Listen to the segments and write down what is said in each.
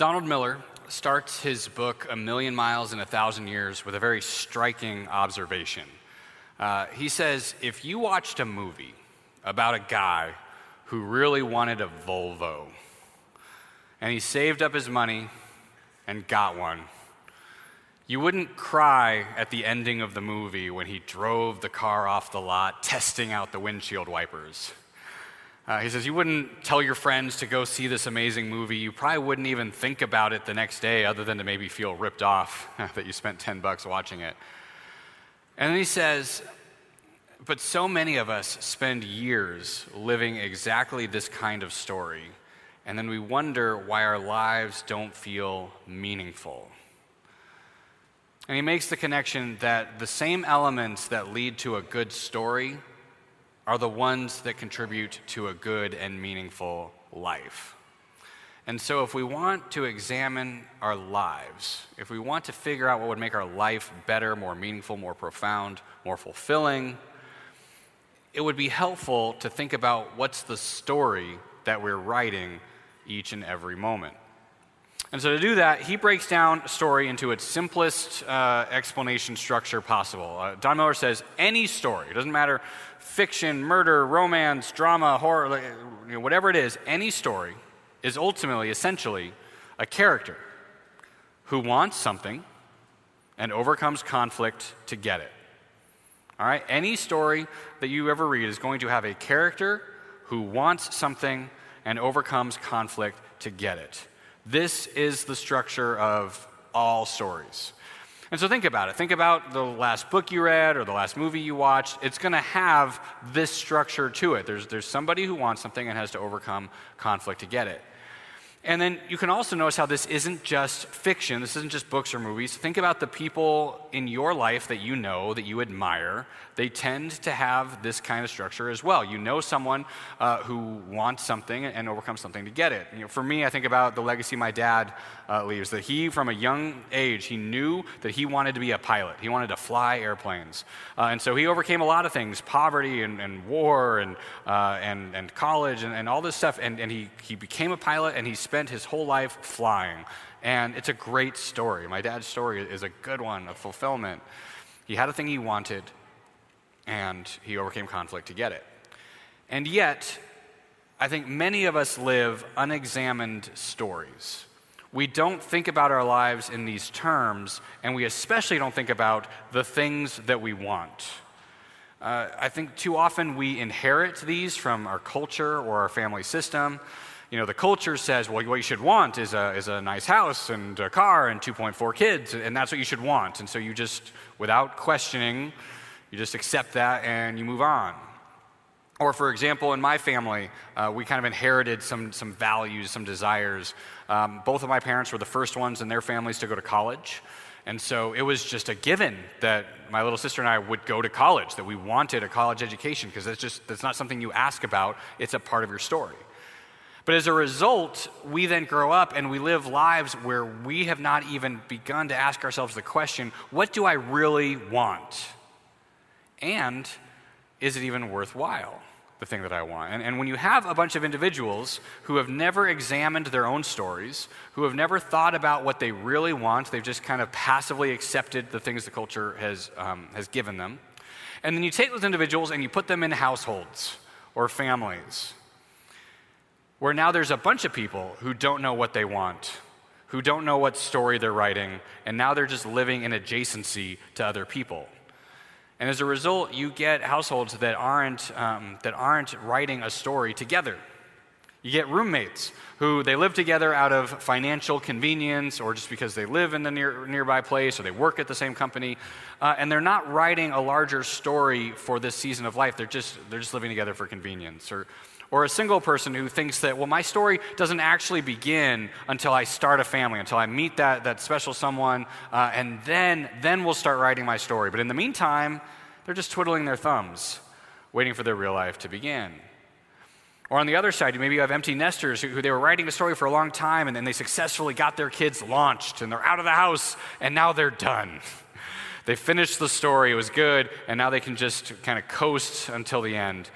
Donald Miller starts his book, A Million Miles in a Thousand Years, with a very striking observation. Uh, he says, If you watched a movie about a guy who really wanted a Volvo, and he saved up his money and got one, you wouldn't cry at the ending of the movie when he drove the car off the lot, testing out the windshield wipers. Uh, he says, You wouldn't tell your friends to go see this amazing movie. You probably wouldn't even think about it the next day, other than to maybe feel ripped off that you spent 10 bucks watching it. And then he says, But so many of us spend years living exactly this kind of story, and then we wonder why our lives don't feel meaningful. And he makes the connection that the same elements that lead to a good story are the ones that contribute to a good and meaningful life. And so, if we want to examine our lives, if we want to figure out what would make our life better, more meaningful, more profound, more fulfilling, it would be helpful to think about what's the story that we're writing each and every moment. And so, to do that, he breaks down a story into its simplest uh, explanation structure possible. Uh, Don Miller says any story, it doesn't matter fiction, murder, romance, drama, horror, you know, whatever it is, any story is ultimately, essentially, a character who wants something and overcomes conflict to get it. All right? Any story that you ever read is going to have a character who wants something and overcomes conflict to get it. This is the structure of all stories. And so think about it. Think about the last book you read or the last movie you watched. It's going to have this structure to it. There's, there's somebody who wants something and has to overcome conflict to get it. And then you can also notice how this isn't just fiction, this isn't just books or movies. Think about the people in your life that you know, that you admire. They tend to have this kind of structure as well. You know someone uh, who wants something and overcomes something to get it. You know, for me, I think about the legacy my dad uh, leaves that he, from a young age, he knew that he wanted to be a pilot. He wanted to fly airplanes. Uh, and so he overcame a lot of things poverty and, and war and, uh, and, and college and, and all this stuff. And, and he, he became a pilot and he spent his whole life flying. And it's a great story. My dad's story is a good one of fulfillment. He had a thing he wanted, and he overcame conflict to get it. And yet, I think many of us live unexamined stories. We don't think about our lives in these terms, and we especially don't think about the things that we want. Uh, I think too often we inherit these from our culture or our family system you know, the culture says, well, what you should want is a, is a nice house and a car and 2.4 kids, and that's what you should want. And so you just, without questioning, you just accept that and you move on. Or, for example, in my family, uh, we kind of inherited some, some values, some desires. Um, both of my parents were the first ones in their families to go to college. And so it was just a given that my little sister and I would go to college, that we wanted a college education, because that's just that's not something you ask about, it's a part of your story. But as a result, we then grow up and we live lives where we have not even begun to ask ourselves the question what do I really want? And is it even worthwhile, the thing that I want? And, and when you have a bunch of individuals who have never examined their own stories, who have never thought about what they really want, they've just kind of passively accepted the things the culture has, um, has given them. And then you take those individuals and you put them in households or families where now there's a bunch of people who don't know what they want, who don't know what story they're writing, and now they're just living in adjacency to other people. And as a result, you get households that aren't, um, that aren't writing a story together. You get roommates who they live together out of financial convenience or just because they live in the near, nearby place or they work at the same company. Uh, and they're not writing a larger story for this season of life. They're just, they're just living together for convenience. Or, or a single person who thinks that, well, my story doesn't actually begin until I start a family, until I meet that, that special someone, uh, and then, then we'll start writing my story. But in the meantime, they're just twiddling their thumbs, waiting for their real life to begin. Or on the other side, maybe you have empty nesters who, who, they were writing a story for a long time and then they successfully got their kids launched and they're out of the house and now they're done. they finished the story, it was good, and now they can just kind of coast until the end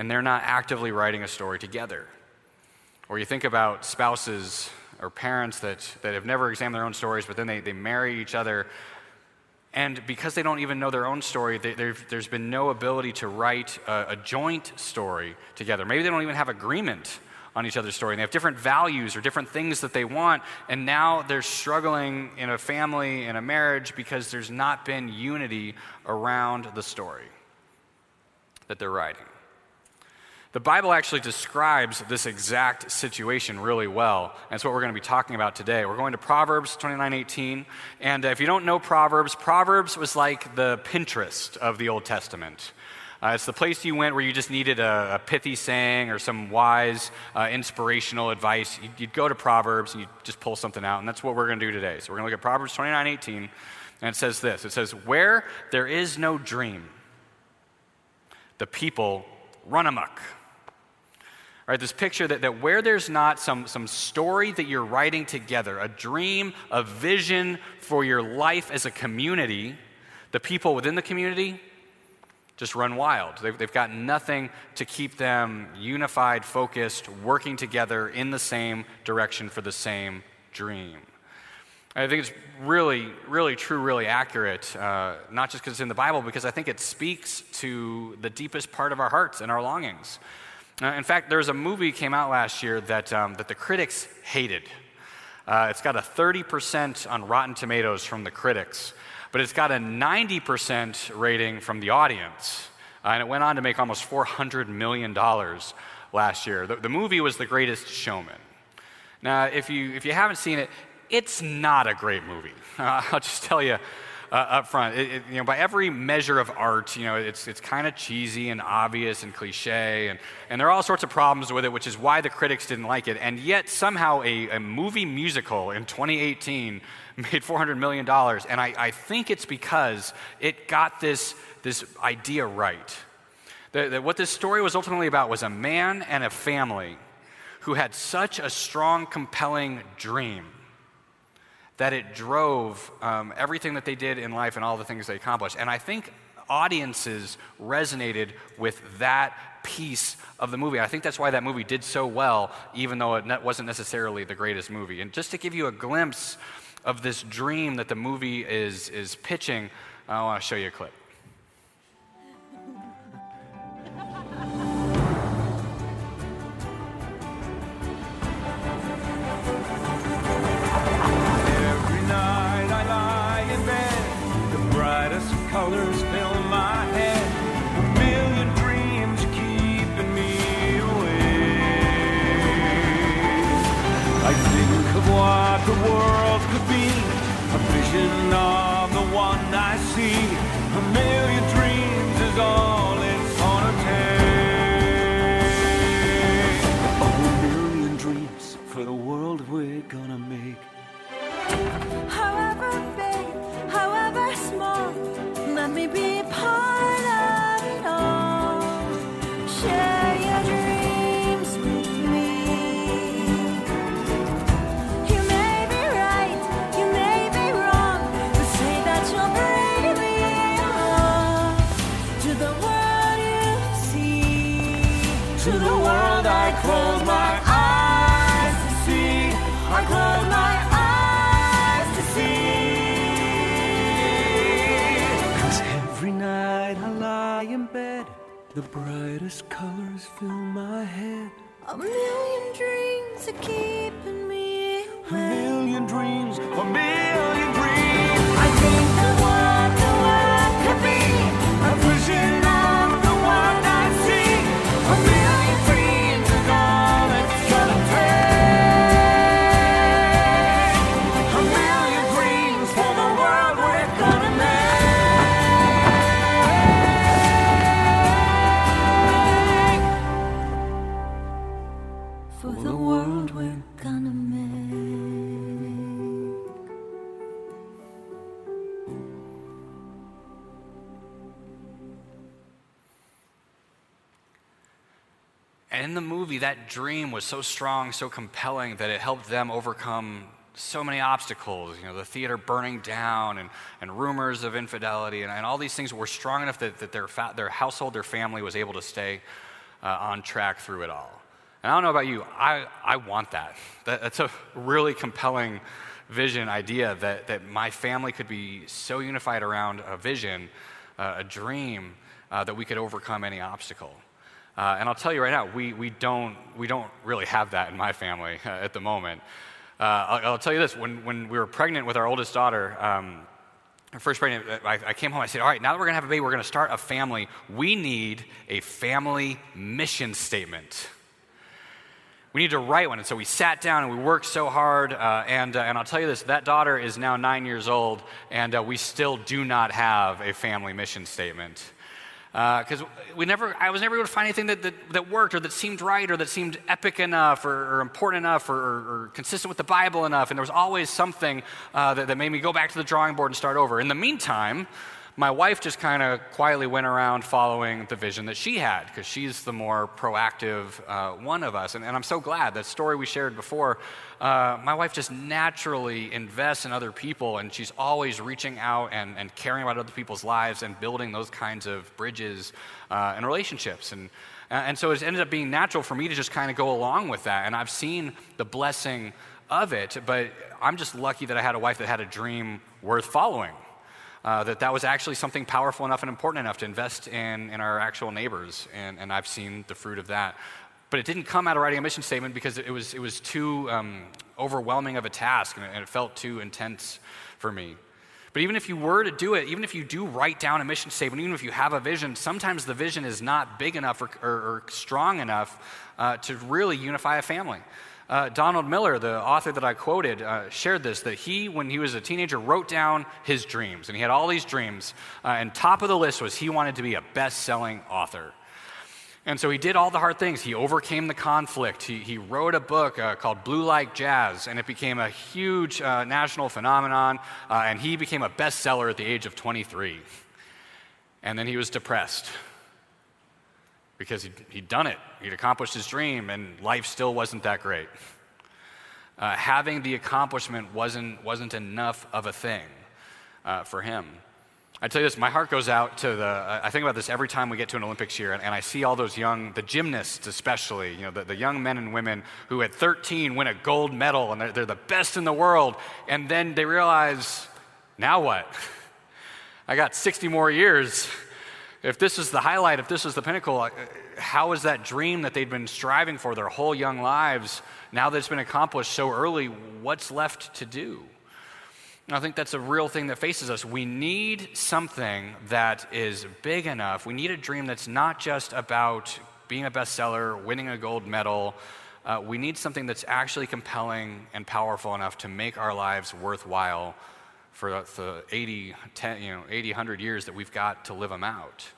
and they're not actively writing a story together. Or you think about spouses or parents that, that have never examined their own stories, but then they, they marry each other. And because they don't even know their own story, they, there's been no ability to write a, a joint story together. Maybe they don't even have agreement on each other's story. And they have different values or different things that they want. And now they're struggling in a family, in a marriage, because there's not been unity around the story that they're writing. The Bible actually describes this exact situation really well. It's what we're going to be talking about today. We're going to Proverbs 29:18. And if you don't know Proverbs, Proverbs was like the Pinterest of the Old Testament. Uh, it's the place you went where you just needed a, a pithy saying or some wise, uh, inspirational advice. You'd, you'd, go to Proverbs and you just pull something out, and that's what we're going to do today. So we're going to look at Proverbs 29:18, and it says this It says, Where there is no dream, the people run amok. Right, this picture that, that where there's not some, some story that you're writing together, a dream, a vision for your life as a community, the people within the community just run wild. They've, they've got nothing to keep them unified, focused, working together in the same direction for the same dream. I think it's really, really true, really accurate, uh, not just because it's in the Bible, because I think it speaks to the deepest part of our hearts and our longings. Uh, in fact, there's a movie came out last year that, um, that the critics hated. Uh, it's got a 30% on Rotten Tomatoes from the critics but it's got a 90% rating from the audience. Uh, and it went on to make almost $400 million last year. The, the movie was The Greatest Showman. Now, if you, if you haven't seen it, it's not a great movie. I'll just tell you uh, up front. It, it, you know, by every measure of art, you know, it's, it's kind of cheesy and obvious and cliche, and, and there are all sorts of problems with it, which is why the critics didn't like it. And yet, somehow, a, a movie musical in 2018 made $400 million. And I, I think it's because it got this, this idea right. That, that what this story was ultimately about was a man and a family who had such a strong, compelling dream that it drove um, everything that they did in life and all the things they accomplished. And I think audiences resonated with that piece of the movie. I think that's why that movie did so well, even though it wasn't necessarily the greatest movie. And just to give you a glimpse of this dream that the movie is, is pitching, I want to show you a clip. The brightest colors fill my head. A million dreams are keeping me awake. A million dreams, a million movie, that dream was so strong, so compelling that it helped them overcome so many obstacles. You know, the theater burning down and, and rumors of infidelity and, and all these things were strong enough that, that their, fa- their household, their family was able to stay uh, on track through it all. And I don't know about you, I, I want that. that. That's a really compelling vision idea that, that my family could be so unified around a vision, uh, a dream, uh, that we could overcome any obstacle. Uh, and I'll tell you right now, we, we, don't, we don't really have that in my family uh, at the moment. Uh, I'll, I'll, tell you this when, when we were pregnant with our oldest daughter, um, first pregnant, I, I, came home. I said, "All right, now that we're going to have a baby, we're going to start a family. We need a family mission statement." we need to write one. And so we sat down and we worked so hard. Uh, and, uh, and I'll tell you this that daughter is now nine years old, and uh, we still do not have a family mission statement. Because uh, we never, I was never able to find anything that, that, that, worked or that seemed right or that seemed epic enough or, or important enough or, or, or, consistent with the Bible enough. And there was always something uh, that, that made me go back to the drawing board and start over. In the meantime, my wife just kind of quietly went around following the vision that she had because she's the more proactive uh, one of us. And, and, I'm so glad that story we shared before. Uh, my wife just naturally invests in other people, and she's always reaching out and, and caring about other people's lives and building those kinds of bridges uh, and relationships. And, and so it ended up being natural for me to just kind of go along with that. And I've seen the blessing of it, but I'm just lucky that I had a wife that had a dream worth following uh, that that was actually something powerful enough and important enough to invest in, in our actual neighbors. And, and I've seen the fruit of that. But it didn't come out of writing a mission statement because it was, it was too um, overwhelming of a task and it, and it felt too intense for me. But even if you were to do it, even if you do write down a mission statement, even if you have a vision, sometimes the vision is not big enough or, or, or strong enough uh, to really unify a family. Uh, Donald Miller, the author that I quoted, uh, shared this that he, when he was a teenager, wrote down his dreams. And he had all these dreams. Uh, and top of the list was he wanted to be a best selling author. And so he did all the hard things. He overcame the conflict. He, he wrote a book uh, called Blue Like Jazz, and it became a huge uh, national phenomenon. Uh, and he became a bestseller at the age of 23. And then he was depressed because he'd, he'd done it. He'd accomplished his dream, and life still wasn't that great. Uh, having the accomplishment wasn't, wasn't enough of a thing uh, for him. I tell you this, my heart goes out to the, I think about this every time we get to an Olympics year, and, and I see all those young, the gymnasts especially, you know, the, the, young men and women who at 13 win a gold medal and they're, they're the best in the world, and then they realize, now what? I got 60 more years if this is the highlight, if this is the pinnacle, uh, how is that dream that they'd been striving for their whole young lives, now that it's been accomplished so early, what's left to do? And I think that's a real thing that faces us. We need something that is big enough. We need a dream that's not just about being a bestseller, winning a gold medal. Uh, we need something that's actually compelling and powerful enough to make our lives worthwhile for the 80, 10, you know, 80, 100 years that we've got to live them out.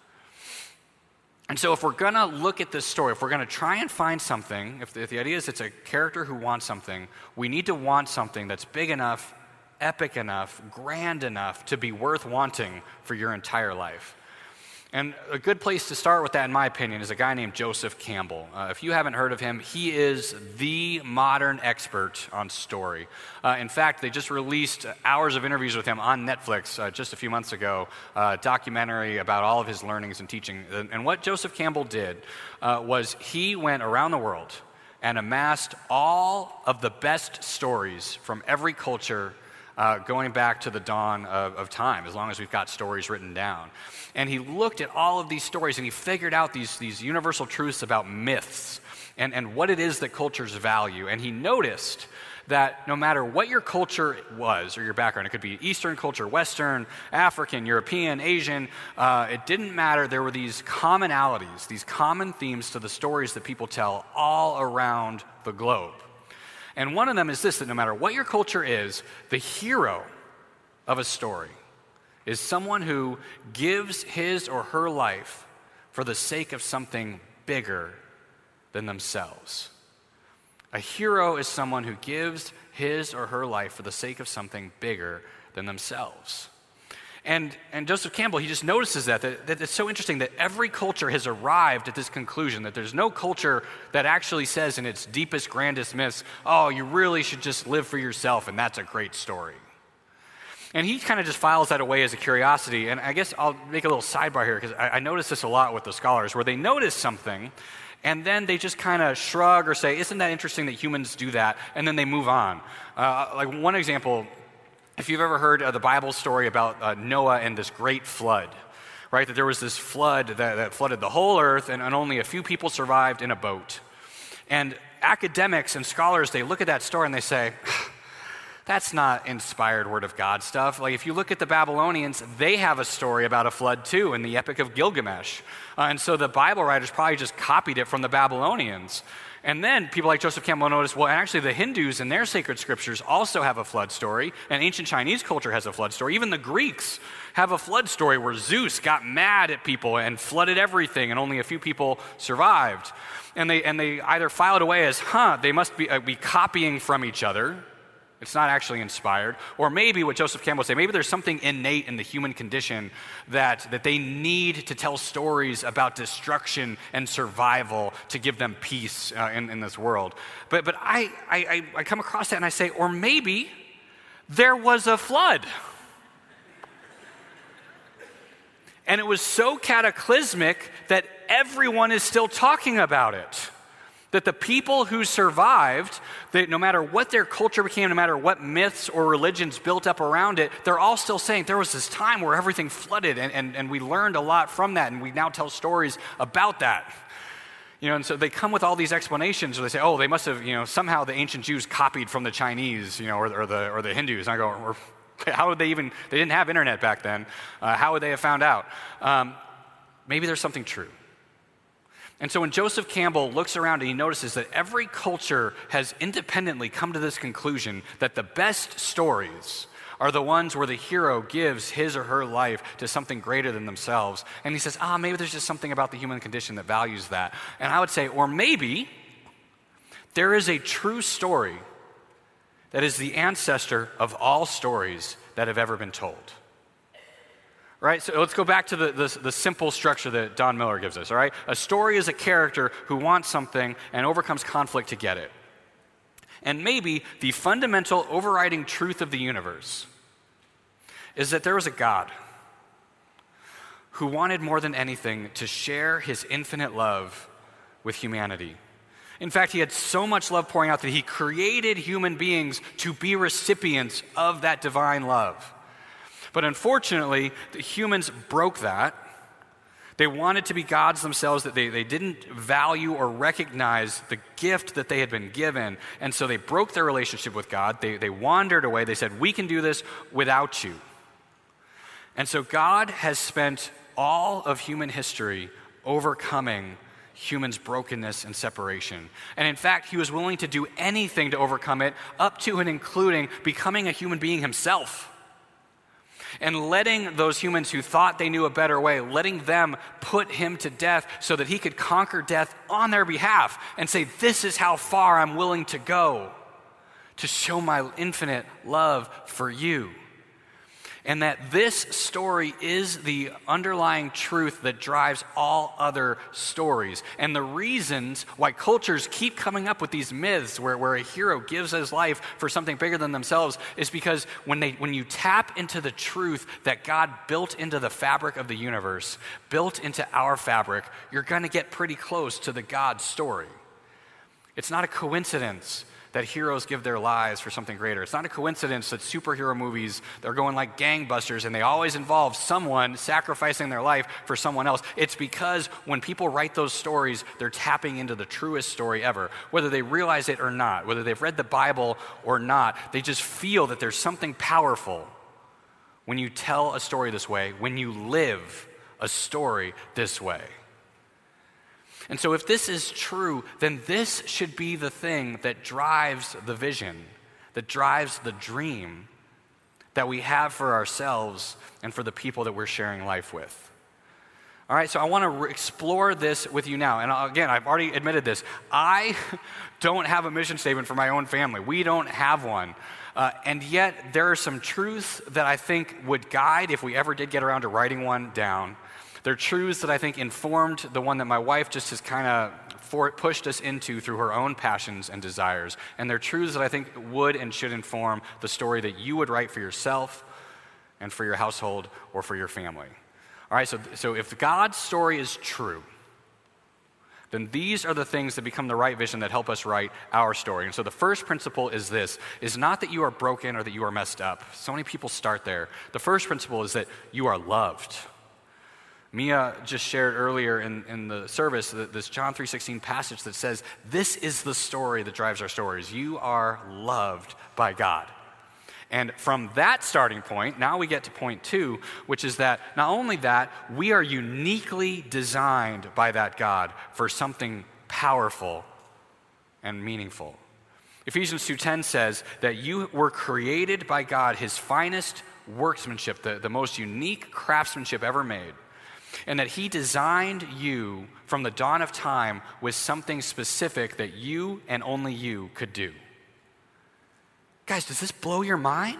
And so, if we're going to look at this story, if we're going to try and find something, if the, if the idea is it's a character who wants something, we need to want something that's big enough, epic enough, grand enough to be worth wanting for your entire life. And a good place to start with that, in my opinion, is a guy named Joseph Campbell. Uh, if you haven't heard of him, he is the modern expert on story. Uh, in fact, they just released hours of interviews with him on Netflix uh, just a few months ago, a documentary about all of his learnings and teaching. And what Joseph Campbell did uh, was he went around the world and amassed all of the best stories from every culture uh, going back to the dawn of, of, time, as long as we've got stories written down. And he looked at all of these stories and he figured out these, these universal truths about myths and, and what it is that cultures value. And he noticed that no matter what your culture was or your background, it could be Eastern culture, Western, African, European, Asian, uh, it didn't matter. There were these commonalities, these common themes to the stories that people tell all around the globe. And one of them is this that no matter what your culture is, the hero of a story is someone who gives his or her life for the sake of something bigger than themselves. A hero is someone who gives his or her life for the sake of something bigger than themselves. And, and Joseph Campbell, he just notices that, that, that, it's so interesting that every culture has arrived at this conclusion that there's no culture that actually says in its deepest, grandest myths, oh, you really should just live for yourself, and that's a great story. And he kind of just files that away as a curiosity. And I guess I'll make a little sidebar here because I, I notice this a lot with the scholars, where they notice something And then they just kind of shrug or say, Isn't that interesting that humans do that? And then they move on. Uh, like one example, if you've ever heard uh, the Bible story about uh, Noah and this great flood, right? That there was this flood that, that flooded the whole earth, and, and only a few people survived in a boat. And academics and scholars, they look at that story and they say, that's not inspired word of God stuff. Like, if you look at the Babylonians, they have a story about a flood too in the Epic of Gilgamesh. Uh, and so the Bible writers probably just copied it from the Babylonians. And then people like Joseph Campbell notice, well, actually, the Hindus in their sacred scriptures also have a flood story, and ancient Chinese culture has a flood story. Even the Greeks have a flood story where Zeus got mad at people and flooded everything, and only a few people survived. And they, and they either filed away as, huh, they must be, uh, be copying from each other, it's not actually inspired. Or maybe what Joseph Campbell would say, maybe there's something innate in the human condition that, that they need to tell stories about destruction and survival to give them peace uh, in, in this world. But, but I, I, I come across that and I say, or maybe there was a flood. And it was so cataclysmic that everyone is still talking about it that the people who survived, that no matter what their culture became, no matter what myths or religions built up around it, they're all still saying there was this time where everything flooded, and, and, and we learned a lot from that, and we now tell stories about that. You know, and so they come with all these explanations where they say, oh, they must have, you know, somehow the ancient Jews copied from the Chinese, you know, or, or the, or the Hindus. And I go, how would they even, they didn't have internet back then. Uh, how would they have found out? Um, maybe there's something true. And so when Joseph Campbell looks around and he notices that every culture has independently come to this conclusion that the best stories are the ones where the hero gives his or her life to something greater than themselves. And he says, ah, maybe there's just something about the human condition that values that. And I would say, or maybe there is a true story that is the ancestor of all stories that have ever been told right? So let's go back to the, the, the, simple structure that Don Miller gives us, all right? A story is a character who wants something and overcomes conflict to get it. And maybe the fundamental overriding truth of the universe is that there was a God who wanted more than anything to share his infinite love with humanity. In fact, he had so much love pouring out that he created human beings to be recipients of that divine love. But unfortunately, the humans broke that. They wanted to be gods themselves, that they, they didn't value or recognize the gift that they had been given. And so they broke their relationship with God. They, they wandered away. They said, We can do this without you. And so God has spent all of human history overcoming humans' brokenness and separation. And in fact, he was willing to do anything to overcome it, up to and including becoming a human being himself and letting those humans who thought they knew a better way, letting them put him to death so that he could conquer death on their behalf and say, This is how far I'm willing to go to show my infinite love for you and that this story is the underlying truth that drives all other stories. And the reasons why cultures keep coming up with these myths where, where a hero gives his life for something bigger than themselves is because when, they, when you tap into the truth that God built into the fabric of the universe, built into our fabric, you're going to get pretty close to the God story. It's not a coincidence that heroes give their lives for something greater. It's not a coincidence that superhero movies, they're going like gangbusters and they always involve someone sacrificing their life for someone else. It's because when people write those stories, they're tapping into the truest story ever. Whether they realize it or not, whether they've read the Bible or not, they just feel that there's something powerful when you tell a story this way, when you live a story this way. And so, if this is true, then this should be the thing that drives the vision, that drives the dream that we have for ourselves and for the people that we're sharing life with. All right, so I want to re- explore this with you now. And again, I've already admitted this. I don't have a mission statement for my own family, we don't have one. Uh, and yet, there are some truths that I think would guide if we ever did get around to writing one down. They're truths that I think informed the one that my wife just has kind of pushed us into through her own passions and desires. And they're truths that I think would and should inform the story that you would write for yourself and for your household or for your family. All right, so, so if God's story is true, then these are the things that become the right vision that help us write our story. And so the first principle is this is not that you are broken or that you are messed up. So many people start there. The first principle is that you are loved. Mia just shared earlier in, in the service this John 3:16 passage that says, This is the story that drives our stories. You are loved by God. And from that starting point, now we get to point two, which is that not only that, we are uniquely designed by that God for something powerful and meaningful. Ephesians 2:10 says that you were created by God, his finest workmanship, the, the most unique craftsmanship ever made and that He designed you from the dawn of time with something specific that you and only you could do. Guys, does this blow your mind?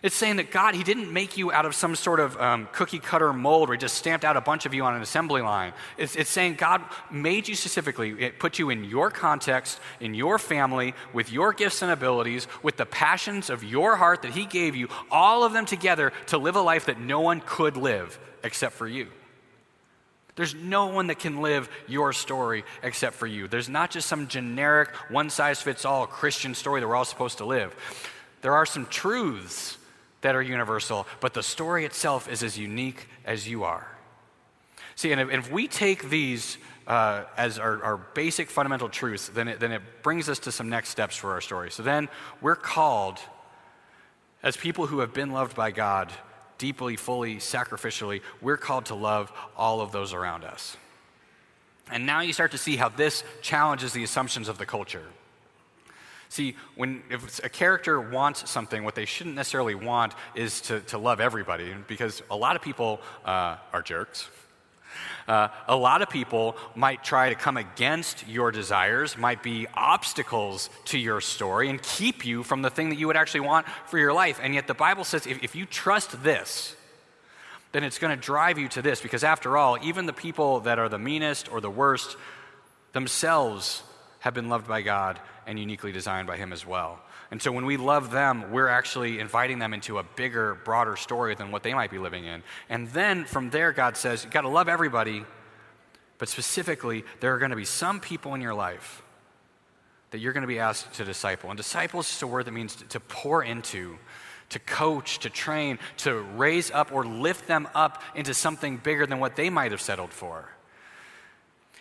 It's saying that God, He didn't make you out of some sort of um, cookie cutter mold where He just stamped out a bunch of you on an assembly line. It's, it's saying God made you specifically, it put you in your context, in your family, with your gifts and abilities, with the passions of your heart that He gave you, all of them together to live a life that no one could live except for you. There's no one that can live your story except for you. There's not just some generic, one size fits all Christian story that we're all supposed to live. There are some truths that are universal, but the story itself is as unique as you are. See, and if, if we take these uh, as our, our, basic fundamental truths, then it, then it brings us to some next steps for our story. So then we're called, as people who have been loved by God, deeply, fully, sacrificially, we're called to love all of those around us. And now you start to see how this challenges the assumptions of the culture. See, when if a character wants something, what they shouldn't necessarily want is to, to love everybody, because a lot of people uh, are jerks. Uh, a lot of people might try to come against your desires, might be obstacles to your story, and keep you from the thing that you would actually want for your life. And yet, the Bible says if, if you trust this, then it's going to drive you to this, because after all, even the people that are the meanest or the worst themselves have been loved by God and uniquely designed by Him as well. And so when we love them, we're actually inviting them into a bigger, broader story than what they might be living in. And then from there, God says, you've got to love everybody, but specifically, there are going to be some people in your life that you're going to be asked to disciple. And disciple is just a word that means to pour into, to coach, to train, to raise up or lift them up into something bigger than what they might have settled for.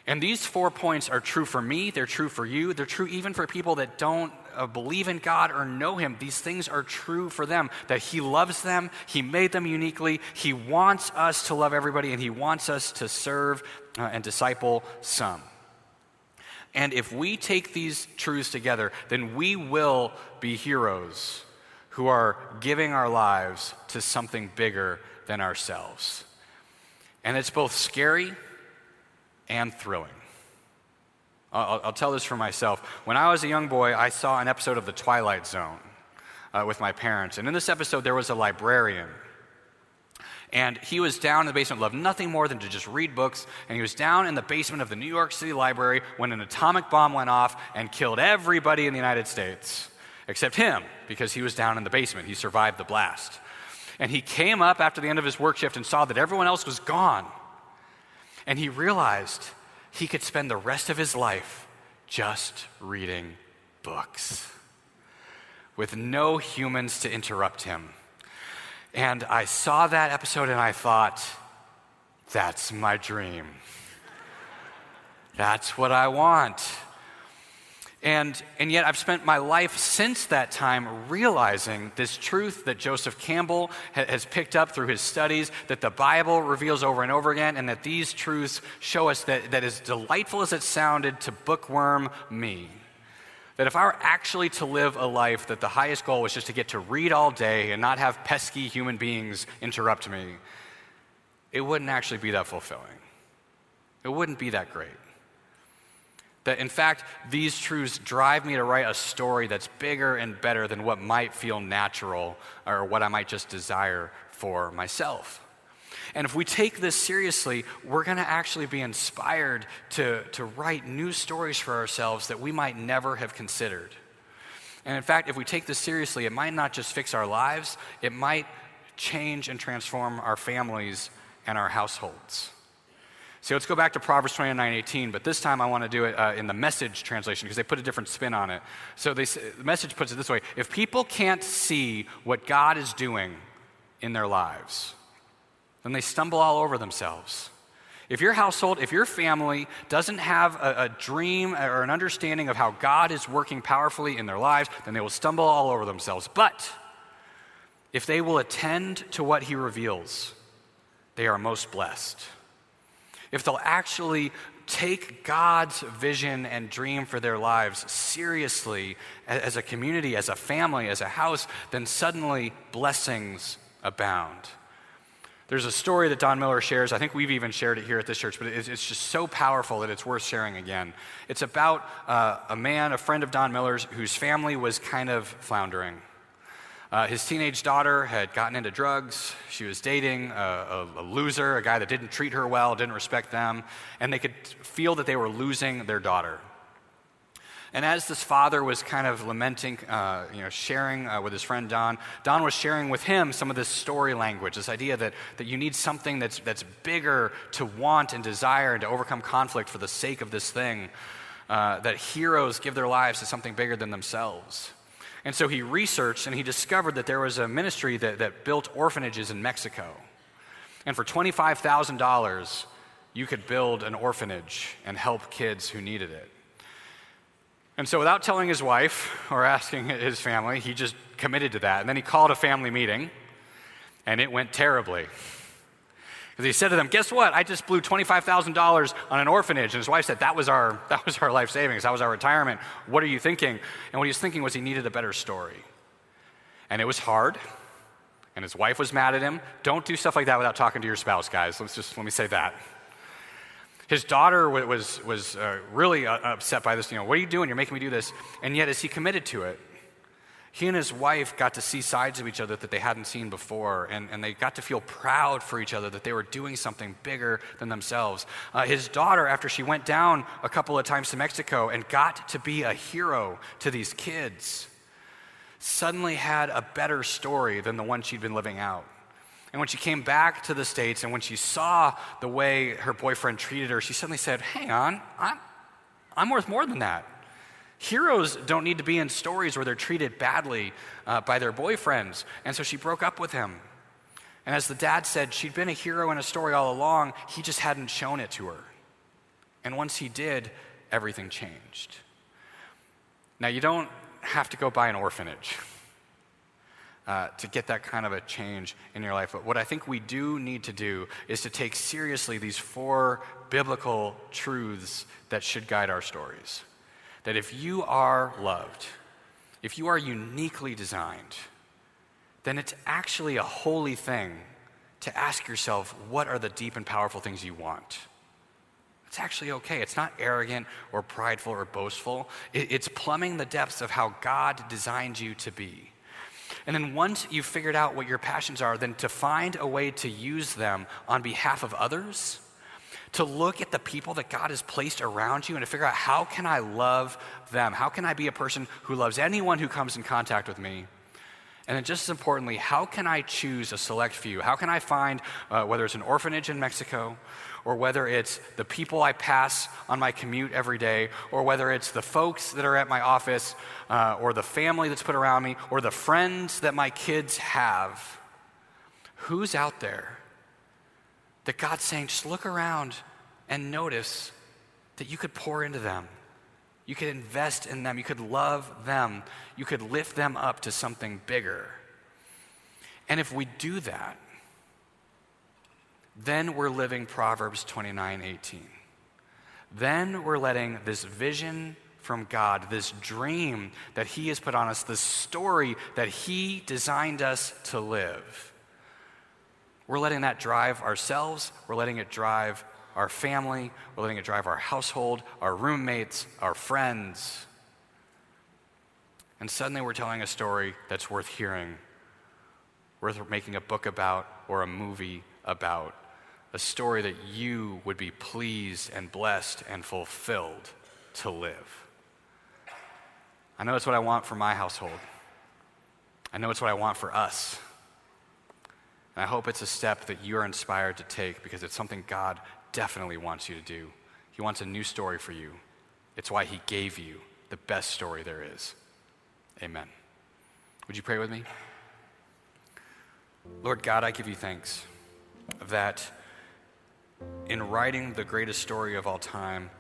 And these four points are true for me, they're true for you, they're true even for people that don't uh, believe in God or know Him. These things are true for them that He loves them, He made them uniquely, He wants us to love everybody, and He wants us to serve uh, and disciple some. And if we take these truths together, then we will be heroes who are giving our lives to something bigger than ourselves. And it's both scary and thrilling. I'll, I'll, tell this for myself. When I was a young boy, I saw an episode of The Twilight Zone uh, with my parents. And in this episode, there was a librarian. And he was down in the basement, loved nothing more than to just read books. And he was down in the basement of the New York City Library when an atomic bomb went off and killed everybody in the United States, except him, because he was down in the basement. He survived the blast. And he came up after the end of his work shift and saw that everyone else was gone. And he realized he could spend the rest of his life just reading books with no humans to interrupt him. And I saw that episode and I thought, that's my dream. That's what I want. And, and yet, I've spent my life since that time realizing this truth that Joseph Campbell ha- has picked up through his studies, that the Bible reveals over and over again, and that these truths show us that, that as delightful as it sounded to bookworm me, that if I were actually to live a life that the highest goal was just to get to read all day and not have pesky human beings interrupt me, it wouldn't actually be that fulfilling. It wouldn't be that great. That in fact, these truths drive me to write a story that's bigger and better than what might feel natural or what I might just desire for myself. And if we take this seriously, we're going to actually be inspired to, to write new stories for ourselves that we might never have considered. And in fact, if we take this seriously, it might not just fix our lives, it might change and transform our families and our households. So let's go back to Proverbs 29 18, but this time I want to do it uh, in the message translation because they put a different spin on it. So they, the message puts it this way If people can't see what God is doing in their lives, then they stumble all over themselves. If your household, if your family doesn't have a, a, dream or an understanding of how God is working powerfully in their lives, then they will stumble all over themselves. But if they will attend to what He reveals, they are most blessed. If they'll actually take God's vision and dream for their lives seriously as a community, as a family, as a house, then suddenly blessings abound. There's a story that Don Miller shares. I think we've even shared it here at this church, but it's, just so powerful that it's worth sharing again. It's about uh, a man, a friend of Don Miller's, whose family was kind of floundering. Uh, his teenage daughter had gotten into drugs. She was dating a, a, a, loser, a guy that didn't treat her well, didn't respect them, and they could feel that they were losing their daughter. And as this father was kind of lamenting, uh, you know, sharing uh, with his friend Don, Don was sharing with him some of this story language, this idea that, that you need something that's, that's bigger to want and desire and to overcome conflict for the sake of this thing. Uh, that heroes give their lives to something bigger than themselves. And so he researched and he discovered that there was a ministry that, that built orphanages in Mexico. And for $25,000, you could build an orphanage and help kids who needed it. And so, without telling his wife or asking his family, he just committed to that. And then he called a family meeting, and it went terribly. Because he said to them, Guess what? I just blew $25,000 on an orphanage. And his wife said, that was, our, that was our life savings. That was our retirement. What are you thinking? And what he was thinking was he needed a better story. And it was hard. And his wife was mad at him. Don't do stuff like that without talking to your spouse, guys. Let's just let me say that. His daughter was, was uh, really uh, upset by this. You know, what are you doing? You're making me do this. And yet, as he committed to it, he and his wife got to see sides of each other that they hadn't seen before, and, and they got to feel proud for each other that they were doing something bigger than themselves. Uh, his daughter, after she went down a couple of times to Mexico and got to be a hero to these kids, suddenly had a better story than the one she'd been living out. And when she came back to the States and when she saw the way her boyfriend treated her, she suddenly said, Hang on, I'm, I'm worth more than that. Heroes don't need to be in stories where they're treated badly uh, by their boyfriends. And so she broke up with him. And as the dad said, she'd been a hero in a story all along, he just hadn't shown it to her. And once he did, everything changed. Now, you don't have to go buy an orphanage uh, to get that kind of a change in your life. But what I think we do need to do is to take seriously these four biblical truths that should guide our stories. That if you are loved, if you are uniquely designed, then it's actually a holy thing to ask yourself, what are the deep and powerful things you want? It's actually okay. It's not arrogant or prideful or boastful. It's plumbing the depths of how God designed you to be. And then once you've figured out what your passions are, then to find a way to use them on behalf of others, to look at the people that God has placed around you and to figure out how can I love them? How can I be a person who loves anyone who comes in contact with me? And then, just as importantly, how can I choose a select few? How can I find, uh, whether it's an orphanage in Mexico, or whether it's the people I pass on my commute every day, or whether it's the folks that are at my office, uh, or the family that's put around me, or the friends that my kids have, who's out there that God's saying, just look around and notice that you could pour into them? You could invest in them. You could love them. You could lift them up to something bigger. And if we do that, then we're living Proverbs 29 18. Then we're letting this vision from God, this dream that He has put on us, this story that He designed us to live. We're letting that drive ourselves, we're letting it drive our family, we're letting it drive our household, our roommates, our friends. And suddenly we're telling a story that's worth hearing, worth making a book about or a movie about. A story that you would be pleased and blessed and fulfilled to live. I know it's what I want for my household. I know it's what I want for us. And I hope it's a step that you're inspired to take because it's something God definitely wants you to do. He wants a new story for you. It's why He gave you the best story there is. Amen. Would you pray with me? Lord God, I give you thanks that in writing the greatest story of all time,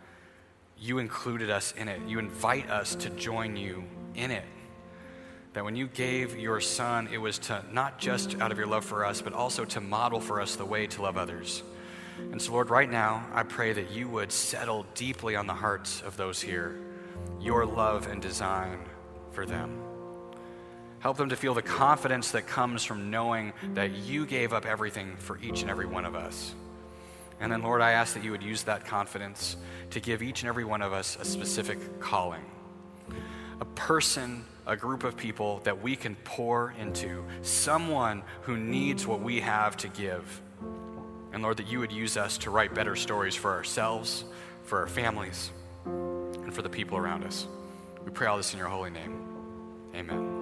you included us in it. You invite us to join you in it. That when you gave your son, it was to not just out of your love for us, but also to model for us the way to love others. And so, Lord, right now, I pray that you would settle deeply on the hearts of those here your love and design for them. Help them to feel the confidence that comes from knowing that you gave up everything for each and every one of us. And then, Lord, I ask that you would use that confidence to give each and every one of us a specific calling. A person, a group of people that we can pour into, someone who needs what we have to give. And Lord, that you would use us to write better stories for ourselves, for our families, and for the people around us. We pray all this in your holy name. Amen.